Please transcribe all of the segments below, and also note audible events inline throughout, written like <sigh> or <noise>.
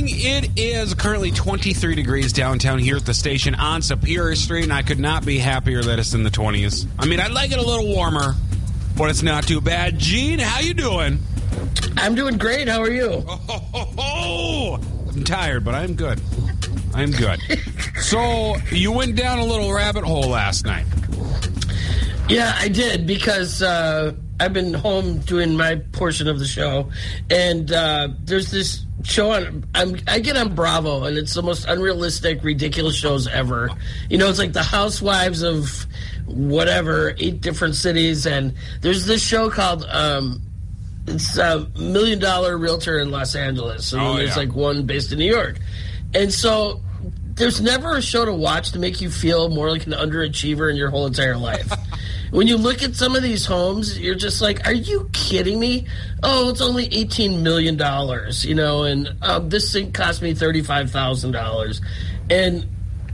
morning. It is currently 23 degrees downtown here at the station on Superior Street, and I could not be happier that it's in the 20s. I mean, I'd like it a little warmer, but it's not too bad. Gene, how you doing? I'm doing great. How are you? Oh, <laughs> I'm tired, but I'm good. I'm good. <laughs> so you went down a little rabbit hole last night. Yeah, I did because uh, I've been home doing my portion of the show, and uh, there's this show on. I'm, I get on Bravo, and it's the most unrealistic, ridiculous shows ever. You know, it's like the Housewives of whatever, eight different cities, and there's this show called. Um, it's a million dollar realtor in Los Angeles, and Oh, there's yeah. like one based in New York, and so there's never a show to watch to make you feel more like an underachiever in your whole entire life. When you look at some of these homes, you're just like, "Are you kidding me? Oh, it's only eighteen million dollars, you know, and um, this thing cost me thirty five thousand dollars," and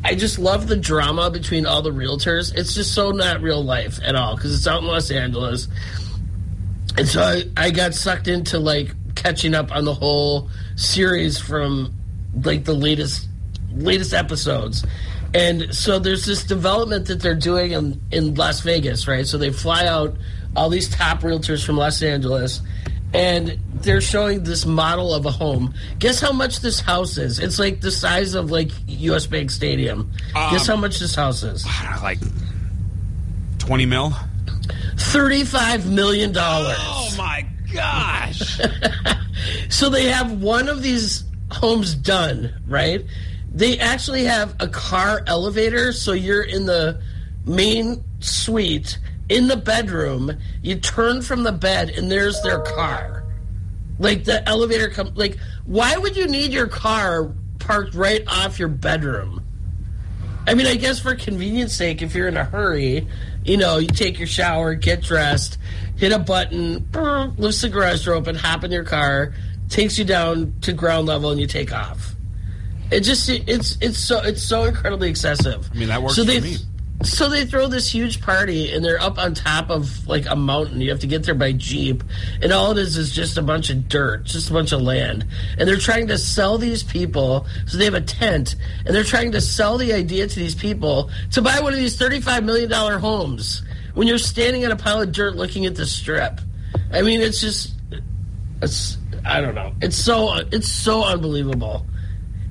I just love the drama between all the realtors. It's just so not real life at all because it's out in Los Angeles. And so I, I got sucked into like catching up on the whole series from like the latest latest episodes. And so there's this development that they're doing in, in Las Vegas, right? So they fly out all these top realtors from Los Angeles and they're showing this model of a home. Guess how much this house is? It's like the size of like US Bank Stadium. Guess how um, much this house is? Like 20 mil? $35 million. Oh my gosh. <laughs> So they have one of these homes done, right? They actually have a car elevator, so you're in the main suite in the bedroom. You turn from the bed, and there's their car. Like the elevator comes. Like, why would you need your car parked right off your bedroom? I mean, I guess for convenience sake, if you're in a hurry, you know, you take your shower, get dressed, hit a button, lifts the garage door open, hop in your car, takes you down to ground level, and you take off. It just it's it's so it's so incredibly excessive. I mean, that works so they, for me. So they throw this huge party, and they're up on top of like a mountain. You have to get there by jeep, and all it is is just a bunch of dirt, just a bunch of land. And they're trying to sell these people. So they have a tent, and they're trying to sell the idea to these people to buy one of these thirty-five million dollar homes. When you're standing on a pile of dirt looking at the strip, I mean, it's just, it's I don't know. It's so it's so unbelievable.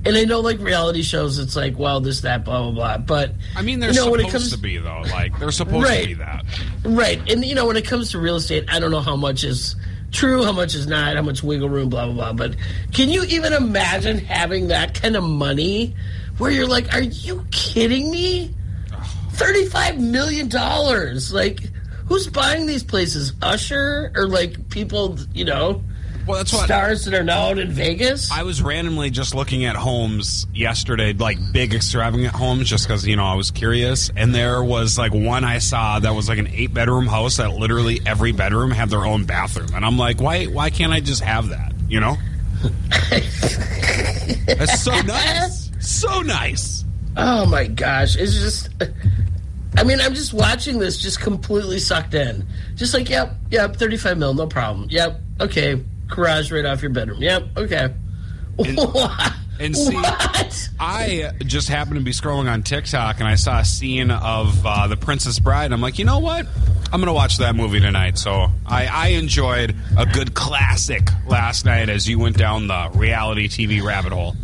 And I know, like reality shows, it's like, well, this, that, blah, blah, blah. But I mean, they're you know, when supposed it comes to be, though. Like, they're supposed Right. to be that. Right. And, you know, when it comes to real estate, I don't know how much is true, how much is not, how much wiggle room, blah, blah, blah. But can you even imagine having that kind of money where you're like, are you kidding me? $35 million. Like, who's buying these places? Usher? Or, like, people, you know, Well, that's what. stars that are known in Vegas? I was randomly just looking at homes yesterday, like big extravagant homes, just because you know I was curious. And there was like one I saw that was like an eight bedroom house that literally every bedroom had their own bathroom, and I'm like, why? Why can't I just have that? You know? That's so <laughs> nice, so nice. Oh my gosh, it's just. I mean, I'm just watching this, just completely sucked in. Just like, yep, yep, 35 mil, no problem. Yep, okay, garage right off your bedroom. Yep, okay. <laughs> what? and see- what? I just happened to be scrolling on TikTok and I saw a scene of uh, The Princess Bride. I'm like, you know what? I'm going to watch that movie tonight. So I, I enjoyed a good classic last night as you went down the reality TV rabbit hole.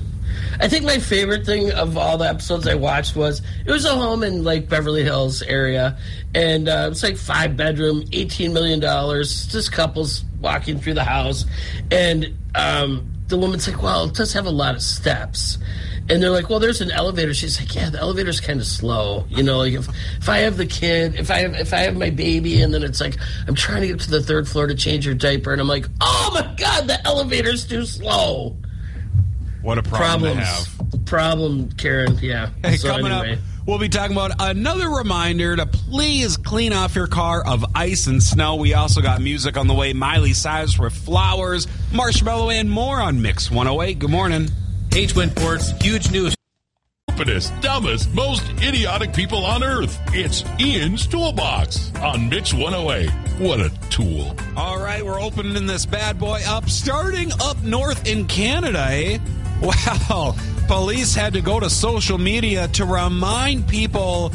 I think my favorite thing of all the episodes I watched was it was a home in like Beverly Hills area, and uh, it's like five bedroom, eighteen million dollars. Just couples walking through the house, and um, the woman's like, "Well, it does have a lot of steps." And they're like, "Well, there's an elevator." She's like, "Yeah, the elevator's kind of slow. You know, like if if I have the kid, if I have if I have my baby, and then it's like I'm trying to get to the third floor to change her diaper, and I'm like, oh my god, the elevator's too slow." What a problem to problems. have. Problem, Karen. Yeah. Hey, so coming anyway. up, we'll be talking about another reminder to please clean off your car of ice and snow. We also got music on the way Miley Cyrus with Flowers, Marshmello, and more on Mix 108. Good morning. H Winport's huge news. stupidest, dumbest, most idiotic people on earth. It's Ian's Toolbox on Mix 108. What a tool. All right, we're opening this bad boy up, starting up north in Canada. Eh? Well, police had to go to social media to remind people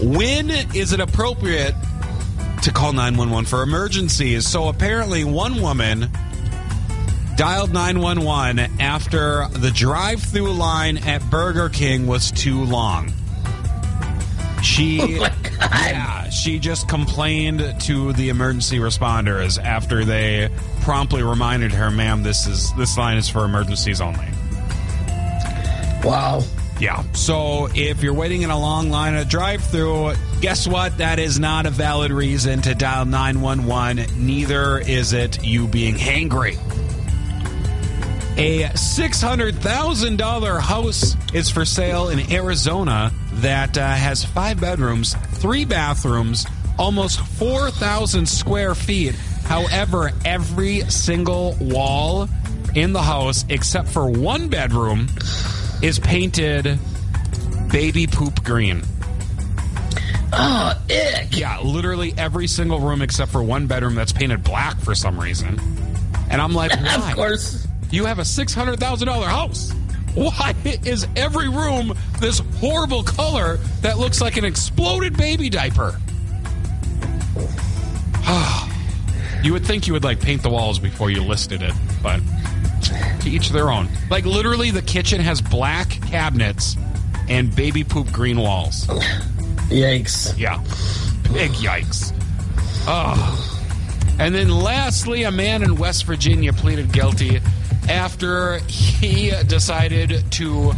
when is it appropriate to call 911 for emergencies. So apparently, one woman dialed 911 after the drive through line at Burger King was too long. She, <laughs> Oh yeah, she just complained to the emergency responders after they promptly reminded her, "Ma'am, this is this line is for emergencies only." Wow. Yeah. So if you're waiting in a long line at a drive-through, guess what? That is not a valid reason to dial 911. Neither is it you being hangry. A $600,000 house is for sale in Arizona that uh, has five bedrooms, three bathrooms, almost 4,000 square feet. However, every single wall in the house, except for one bedroom, is painted baby poop green. Oh, ick. Yeah, literally every single room except for one bedroom that's painted black for some reason. And I'm like, <laughs> why? Of course. You have a $600,000 house. Why is every room this horrible color that looks like an exploded baby diaper? <sighs> you would think you would like paint the walls before you listed it, but to each their own. Like literally the kitchen has black cabinets and baby poop green walls. Yikes. Yeah. Big yikes. Oh. And then lastly, a man in West Virginia pleaded guilty after he decided to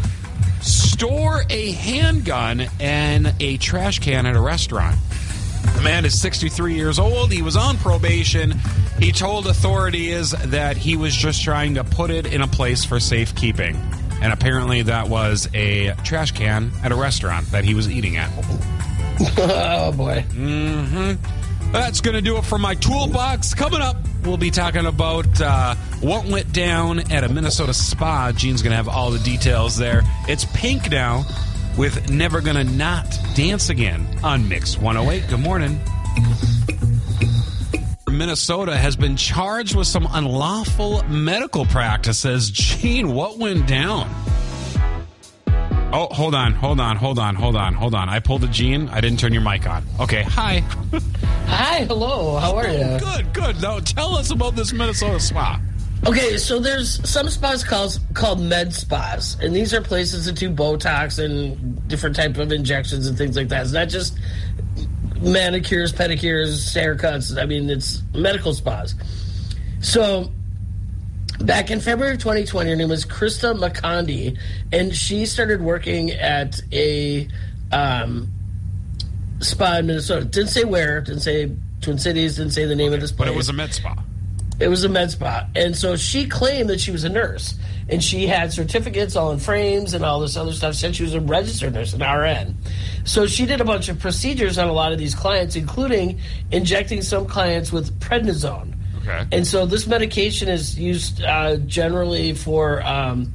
store a handgun in a trash can at a restaurant. The man is 63 years old. He was on probation. He told authorities that he was just trying to put it in a place for safekeeping. And apparently, that was a trash can at a restaurant that he was eating at. <laughs> Oh, boy. That's going to do it for my toolbox. Coming up, we'll be talking about uh, what went down at a Minnesota spa. Gene's going to have all the details there. It's pink now with Never Gonna Not Dance Again on Mix 108. Good morning. Minnesota has been charged with some unlawful medical practices. Gene, what went down? Oh, hold on, hold on, hold on, hold on, hold on. I pulled a Gene. I didn't turn your mic on. Okay, hi. <laughs> Hi, hello. How are you? Oh, good, good. Now tell us about this Minnesota spa. Okay, so there's some spas called called med spas, and these are places that do Botox and different type of injections and things like that. Is that. It's not just manicures, pedicures, haircuts. I mean, it's medical spas. So back in February of 2020, her name was Krista McCondy, and she started working at a um, spa in Minnesota. Didn't say where, didn't say Twin Cities, didn't say the name of this place. But it was a med spa. It was a med spa. And so she claimed that she was a nurse. And she had certificates all in frames and all this other stuff. Said she was a registered nurse, an RN. So she did a bunch of procedures on a lot of these clients, including injecting some clients with prednisone. Okay. And so this medication is used uh, generally for um,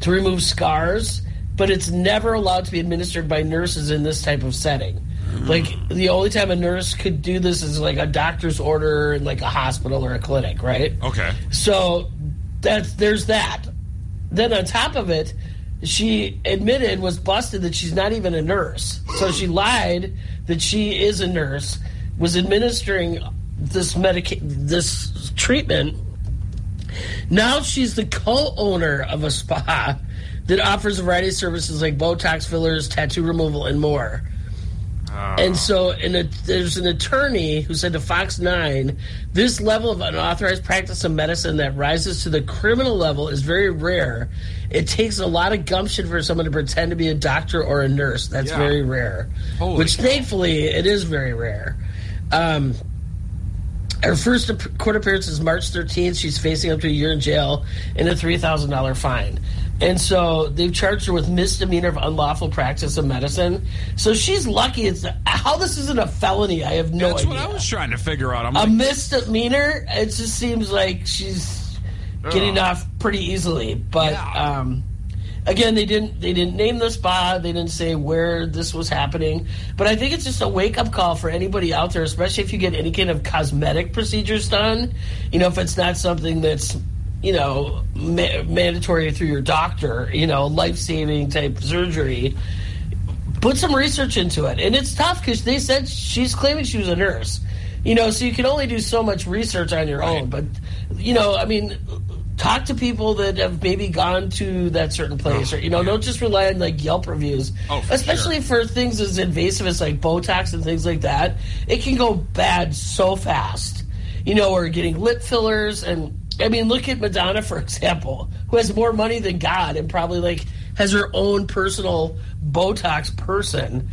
to remove scars, but it's never allowed to be administered by nurses in this type of setting. Mm-hmm. Like the only time a nurse could do this is like a doctor's order in like a hospital or a clinic, right? Okay. So that's there's that. Then on top of it, she admitted was busted that she's not even a nurse. So she lied that she is a nurse, was administering this medica- this treatment. Now she's the co-owner of a spa that offers a variety of services like Botox fillers, tattoo removal, and more. And so, in a, there's an attorney who said to Fox 9, this level of unauthorized practice of medicine that rises to the criminal level is very rare. It takes a lot of gumption for someone to pretend to be a doctor or a nurse. That's Yeah. very rare. Holy Which, cow. thankfully, it is very rare. Um, her first court appearance is March 13th. She's facing up to a year in jail and a $3,000 fine. And so they've charged her with misdemeanor of unlawful practice of medicine. So she's lucky. It's how this isn't a felony. I have no That's idea. what I was trying to figure out. I'm a like, misdemeanor. It just seems like she's getting Ugh. off pretty easily. But Yeah. um, again, they didn't they didn't name the spa. They didn't say where this was happening. But I think it's just a wake up call for anybody out there, especially if you get any kind of cosmetic procedures done. You know, if it's not something that's you know, ma- mandatory through your doctor, you know, life saving type surgery. Put some research into it, and it's tough because they said she's claiming she was a nurse. You know, so you can only do so much research on your own. But you know, I mean, talk to people that have maybe gone to that certain place, oh, or you know, don't just rely on like Yelp reviews. Oh, for Especially for things as invasive as like Botox and things like that, it can go bad so fast. You know, or getting lip fillers, and I mean, look at Madonna for example, who has more money than God, and probably like has her own personal Botox person.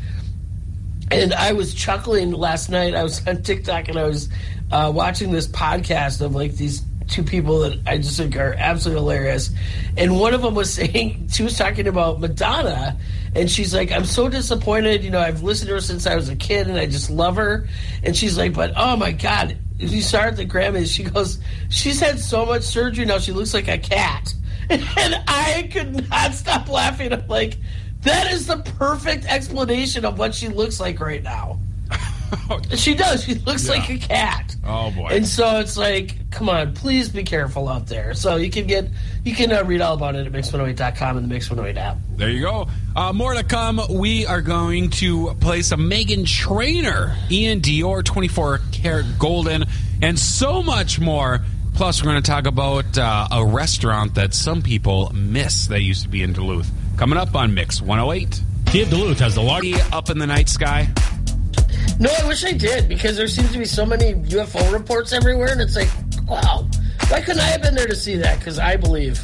And I was chuckling last night. I was on TikTok and I was uh, watching this podcast of like these two people that I just think are absolutely hilarious. And one of them was <laughs> saying, she was talking about Madonna, and she's like, I'm so disappointed. You know, I've listened to her since I was a kid and I just love her. And she's like, but oh my God, if you saw her at the Grammys, she goes, she's had so much surgery now, she looks like a cat. <laughs> And I could not stop laughing. I'm like, that is the perfect explanation of what she looks like right now. <laughs> She does. She looks Yeah. like a cat. Oh, boy. And so it's like, come on, please be careful out there. So you can get, you can uh, read all about it at mix108.com and the Mix 108 app. There you go. Uh, more to come. We are going to play some Meghan Trainor, iann dior, 24 karat golden, and so much more. Plus, we're going to talk about uh, a restaurant that some people miss that used to be in Duluth. Coming up on Mix 108. Kiev Duluth has the largest. Up in the night sky. No, I wish I did because there seems to be so many UFO reports everywhere, and it's like, wow, why couldn't I have been there to see that? Because I believe.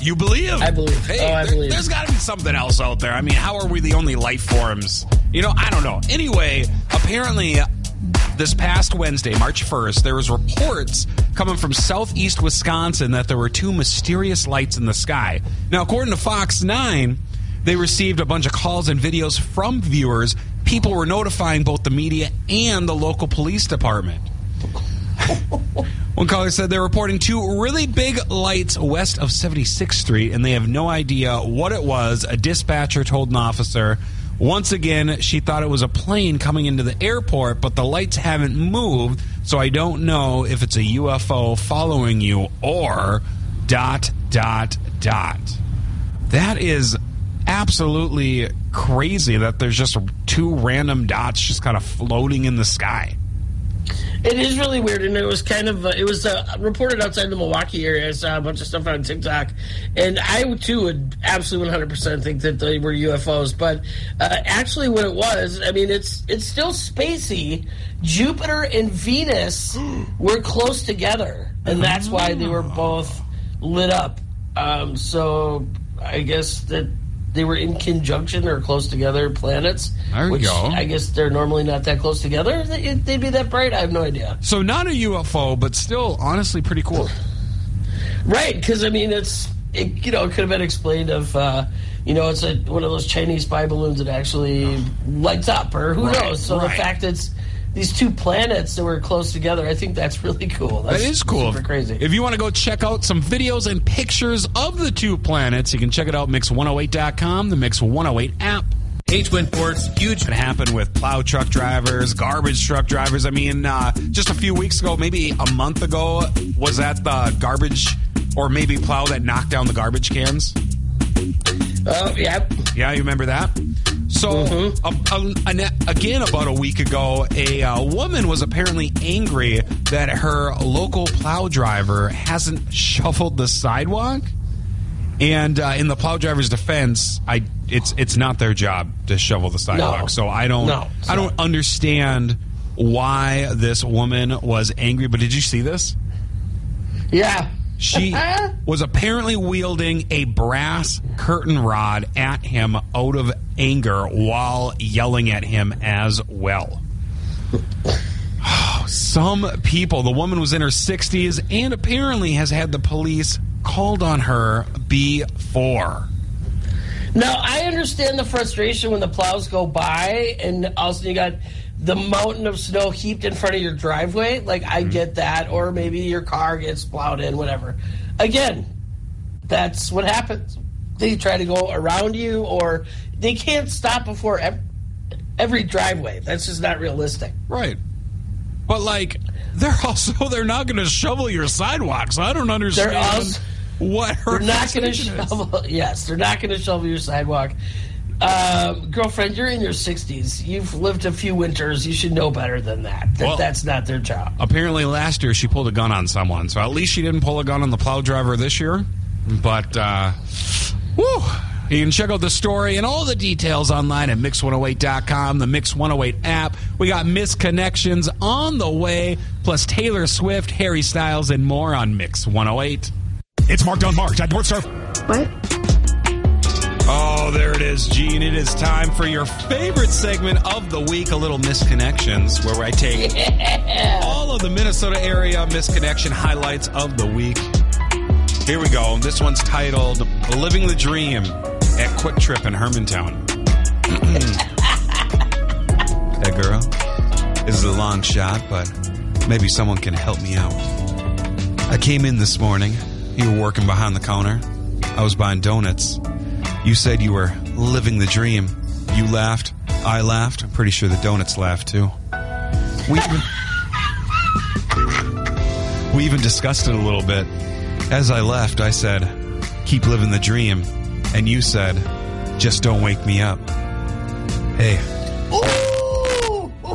You believe? I believe. Hey, Oh, I there, believe. There's got to be something else out there. I mean, how are we the only life forms? You know, I don't know. Anyway, apparently, uh, this past Wednesday, March 1st, there was reports coming from southeast Wisconsin that there were two mysterious lights in the sky. Now, according to Fox 9, they received a bunch of calls and videos from viewers. People were notifying both the media and the local police department. One caller said they're reporting two really big lights west of 76th Street, and they have no idea what it was. A dispatcher told an officer. Once again, she thought it was a plane coming into the airport, but the lights haven't moved, so I don't know if it's a UFO following you or dot, dot, dot. That is absolutely crazy that there's just two random dots just kind of floating in the sky. It is really weird, and it was kind of uh, it was uh, reported outside the Milwaukee area. I saw a bunch of stuff on TikTok, and I too would absolutely 100 percent think that they were UFOs. But uh, actually, what it was, I mean, it's it's still spacey. Jupiter and Venus <gasps> were close together, and that's why they were both lit up. Um, so I guess that they were in conjunction or close together planets. There which go. I guess they're normally not that close together. They- They'd be that bright. I have no idea. So not a UFO, but still honestly pretty cool. Right, because I mean, it's it, you know it could have been explained of uh, you know it's a, one of those Chinese spy balloons that actually lights up, or who Right, knows. So right. the fact that it's these two planets that were close together, I think that's really cool. That That's cool. super crazy. If you want to go check out some videos and pictures of the two planets, you can check it out mix108.com, the Mix 108 app. H Twin Ports, huge. It happened with plow truck drivers, garbage truck drivers. I mean, uh, just a few weeks ago, maybe a month ago, was that the garbage or maybe plow that knocked down the garbage cans? Oh yeah, Yeah, you remember that? So, Mm-hmm. a- a- again, about a week ago, a uh, woman was apparently angry that her local plow driver hasn't <laughs> shoveled the sidewalk. And uh, in the plow driver's defense, I it's it's not their job to shovel the sidewalk. No. So I don't No, I don't understand why this woman was angry. But did you see this? yeah. She <laughs> was apparently wielding a brass curtain rod at him out of anger while yelling at him as well. <sighs> Some people, the woman was in her 60s and apparently has had the police called on her before. Now I understand the frustration when the plows go by, and all of a sudden you got the mountain of snow heaped in front of your driveway. Like I mm-hmm. get that, or maybe your car gets plowed in, whatever. Again, that's what happens. They try to go around you, or they can't stop before every, every driveway. That's just not realistic. Right. But like they're also <laughs> they're not going to shovel your sidewalks. I don't understand also- what her They're not going to shovel. <laughs> Yes, they're not going to shovel your sidewalk. Um, girlfriend, you're in your 60s. You've lived a few winters. You should know better than that. That Well- that's not their job. Apparently, last year she pulled a gun on someone, so at least she didn't pull a gun on the plow driver this year. But, uh, whew, you can check out the story and all the details online at mix108.com, the Mix 108 app. We got misconnections on the way, plus Taylor Swift, Harry Styles, and more on Mix 108. It's marked on March at North Star. What? Oh, there it is, Gene. It is time for your favorite segment of the week, a little misconnections, where I take <laughs> all of the Minnesota area misconnection highlights of the week. Here we go. This one's titled Living the Dream at Kwik Trip in Hermantown. Mm-hmm. that girl. This is a long shot, but maybe someone can help me out. I came in this morning. You were working behind the counter. I was buying donuts. You said you were living the dream. You laughed. I laughed. I'm pretty sure the donuts laughed too. We even, we even discussed it a little bit. As I left, I said, keep living the dream. And you said, just don't wake me up. Hey,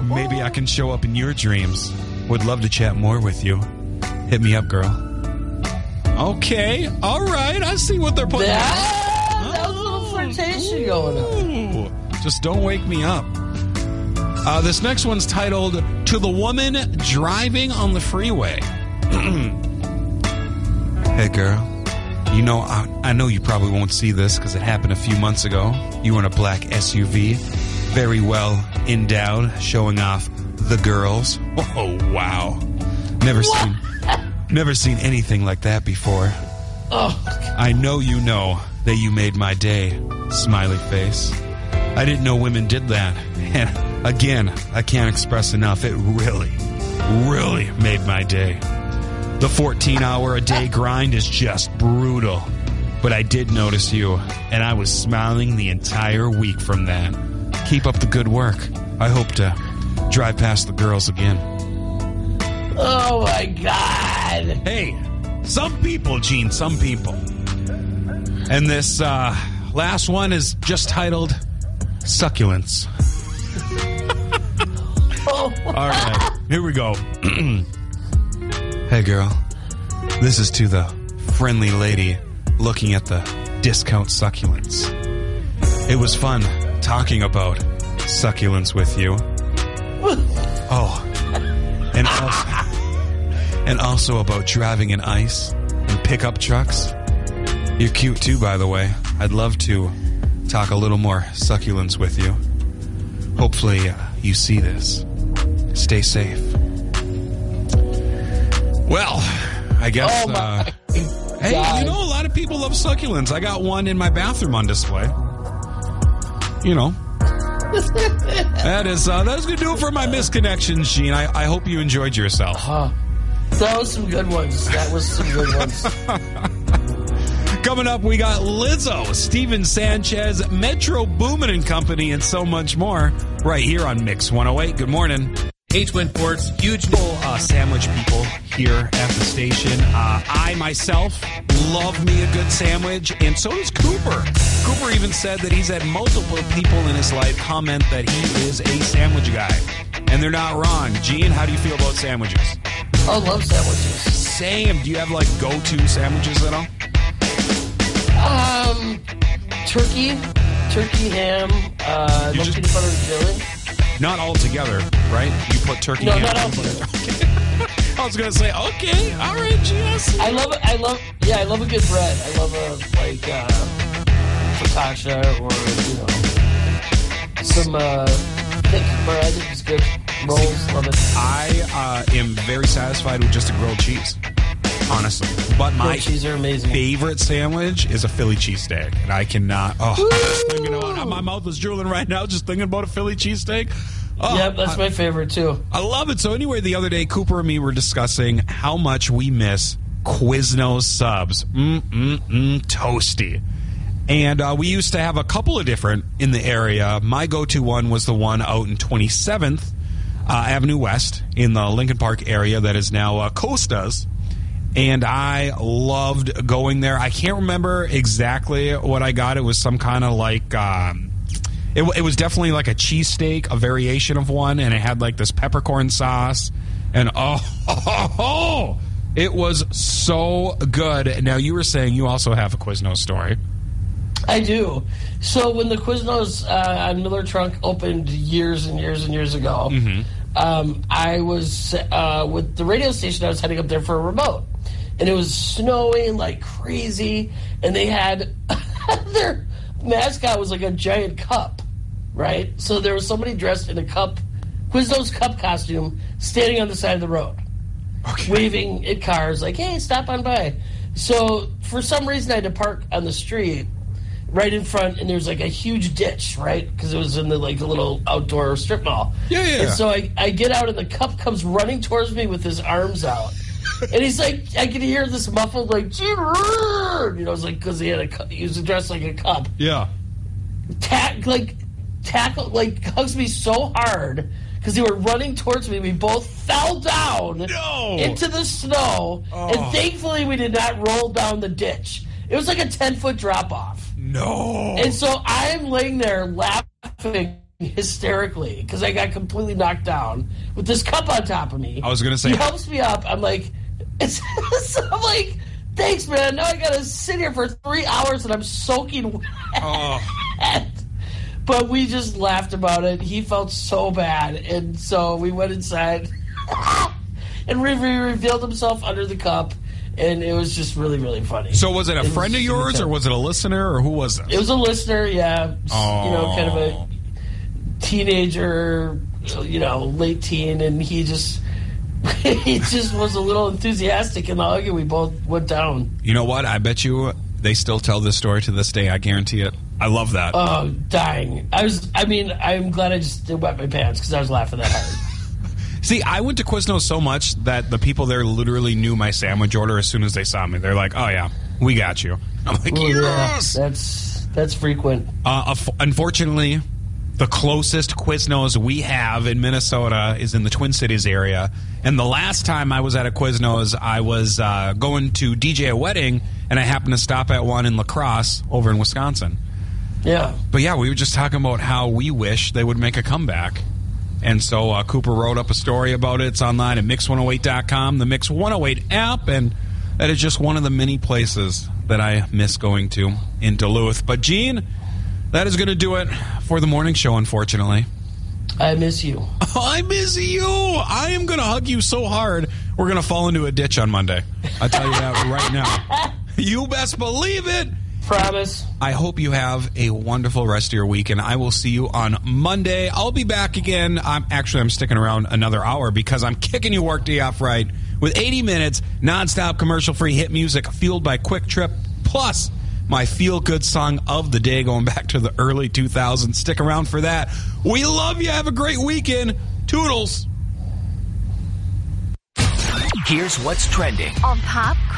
maybe I can show up in your dreams. Would love to chat more with you. Hit me up, girl. Okay, all right. I see what they're putting. That, flirtation going on. Just don't wake me up. Uh, this next one's titled To the Woman Driving on the Freeway. <clears throat> hey, girl. You know, I, I know you probably won't see this because it happened a few months ago. You were in a black SUV, very well endowed, showing off the girls. Oh, wow. Never seen, <laughs> never seen anything like that before. Oh, I know you know that you made my day, smiley face. I didn't know women did that. And again, I can't express enough. It really, really made my day. The 14 hour a day grind is just brutal. But I did notice you, and I was smiling the entire week from that. Keep up the good work. I hope to drive past the girls again. oh my God. Hey, some people, Gene, some people. And this uh, last one is just titled Succulents. Oh, <laughs> All right, here we go. <clears throat> hey, girl. This is to the friendly lady looking at the discount succulents. It was fun talking about succulents with you. <laughs> Oh, and also, and also about driving in ice and pickup trucks. You're cute too, by the way. I'd love to talk a little more succulents with you. Hopefully, uh, you see this. Stay safe. Well, I guess. oh my uh, hey, God. you know, a lot of people love succulents. I got one in my bathroom on display. You know. <laughs> that is uh, that's gonna do it for my misconnections, Gene. I, I hope you enjoyed yourself. Huh. That was some good ones. That was some good ones. <laughs> Coming up, we got Lizzo, Stephen Sanchez, Metro Boomin and Company, and so much more right here on Mix 108. Good morning. H Twin Ports, huge People, uh, sandwich people here at the station. Uh, I myself love me a good sandwich, and so does Cooper. Cooper even said that he's had multiple people in his life comment that he is a sandwich guy. And they're not wrong. Gene, how do you feel about sandwiches? I love sandwiches. Same. Do you have like go to sandwiches at all? Um, turkey, turkey ham, uh, You just- butter and. Not all together, right? You put turkey No, ham. not all together. <laughs> I was gonna say, okay, all right, yes. I love. I love. Yeah, I love a good bread. I love a like uh, focaccia or you know some uh, thick bread is good. Rolls, love it. I uh, am very satisfied with just a grilled cheese, honestly. But my cheese are amazing. favorite sandwich is a Philly cheesesteak, and I cannot. Oh, thinking about, my mouth is drooling right now just thinking about a Philly cheesesteak. Oh, Yep, that's my favorite too. I love it. So anyway, the other day, Cooper and me were discussing how much we miss Quiznos subs. Mm mm mm, toasty. And uh, we used to have a couple of different in the area. My go-to one was the one out in 27th. uh, Avenue West in the Lincoln Park area that is now uh, Costa's. And I loved going there. I can't remember exactly what I got. It was some kind of like. Um, it, it was definitely like a cheesesteak, a variation of one, and it had like this peppercorn sauce. And oh, <laughs> oh, oh, it was so good. Now, you were saying you also have a Quiznos story. I do. So when the Quiznos uh, on Miller Trunk opened years and years and years ago, um, I was uh, with the radio station. I was heading up there for a remote, and it was snowing like crazy. And they had <laughs> their mascot was like a giant cup, right? So there was somebody dressed in a cup, Quiznos cup costume, standing on the side of the road waving at cars like, "Hey, stop on by." So for some reason, I had to park on the street right in front, and there's like a huge ditch, right? Because it was in the like a little outdoor strip mall. Yeah, yeah. And so I, I get out, and the cup comes running towards me with his arms out. And he's like, I can hear this muffled like, you know, it's like because he had a, he was dressed like a cup Yeah. tack like tackle like hugs me so hard because they were running towards me. We both fell down No! into the snow, Oh. and thankfully we did not roll down the ditch. It was like a ten foot drop off, No. and so I'm laying there laughing hysterically because I got completely knocked down with this cup on top of me. I was gonna say- he helps me up. I'm like, <laughs> so I'm like. Thanks, man. Now I gotta sit here for three hours and I'm soaking wet. Oh. <laughs> But we just laughed about it. He felt so bad, and so we went inside, <laughs> and River revealed himself under the cup, and it was just really, really funny. So was it a It friend of yours, or was it a listener, or who was it? it was a listener, yeah, you know, kind of Oh. a teenager, you know, late teen, and he just. <laughs> he just was a little enthusiastic in the hug, and we both went down. You know what? I bet you they still tell this story to this day. I guarantee it. I love that. Oh, dying! I was. I mean, I'm glad I just wet my pants because I was laughing that hard. <laughs> See, I went to Quiznos so much that the people there literally knew my sandwich order as soon as they saw me. They're like, "Oh yeah, we got you." I'm like, Oh, yeah, that's that's frequent. Uh, unf- unfortunately, the closest Quiznos we have in Minnesota is in the Twin Cities area. And the last time I was at a Quiznos, I was uh, going to DJ a wedding, and I happened to stop at one in La Crosse over in Wisconsin. Yeah. But yeah, we were just talking about how we wish they would make a comeback. And so uh, Cooper wrote up a story about it. It's online at mix108.com, the Mix 108 app, and that is just one of the many places that I miss going to in Duluth. But Gene, that is going to do it for the morning show, unfortunately. I miss you. <laughs> I miss you. I am going to hug you so hard, we're going to fall into a ditch on Monday. I tell you that right now. <laughs> You best believe it. Promise. I hope you have a wonderful rest of your week, and I will see you on Monday. I'll be back again. I'm actually I'm sticking around another hour because I'm kicking your workday off right with 80 minutes nonstop commercial free hit music fueled by Kwik Trip plus my feel good song of the day going back to the early 2000s. Stick around for that. We love you. Have a great weekend. Toodles. Here's what's trending on Pop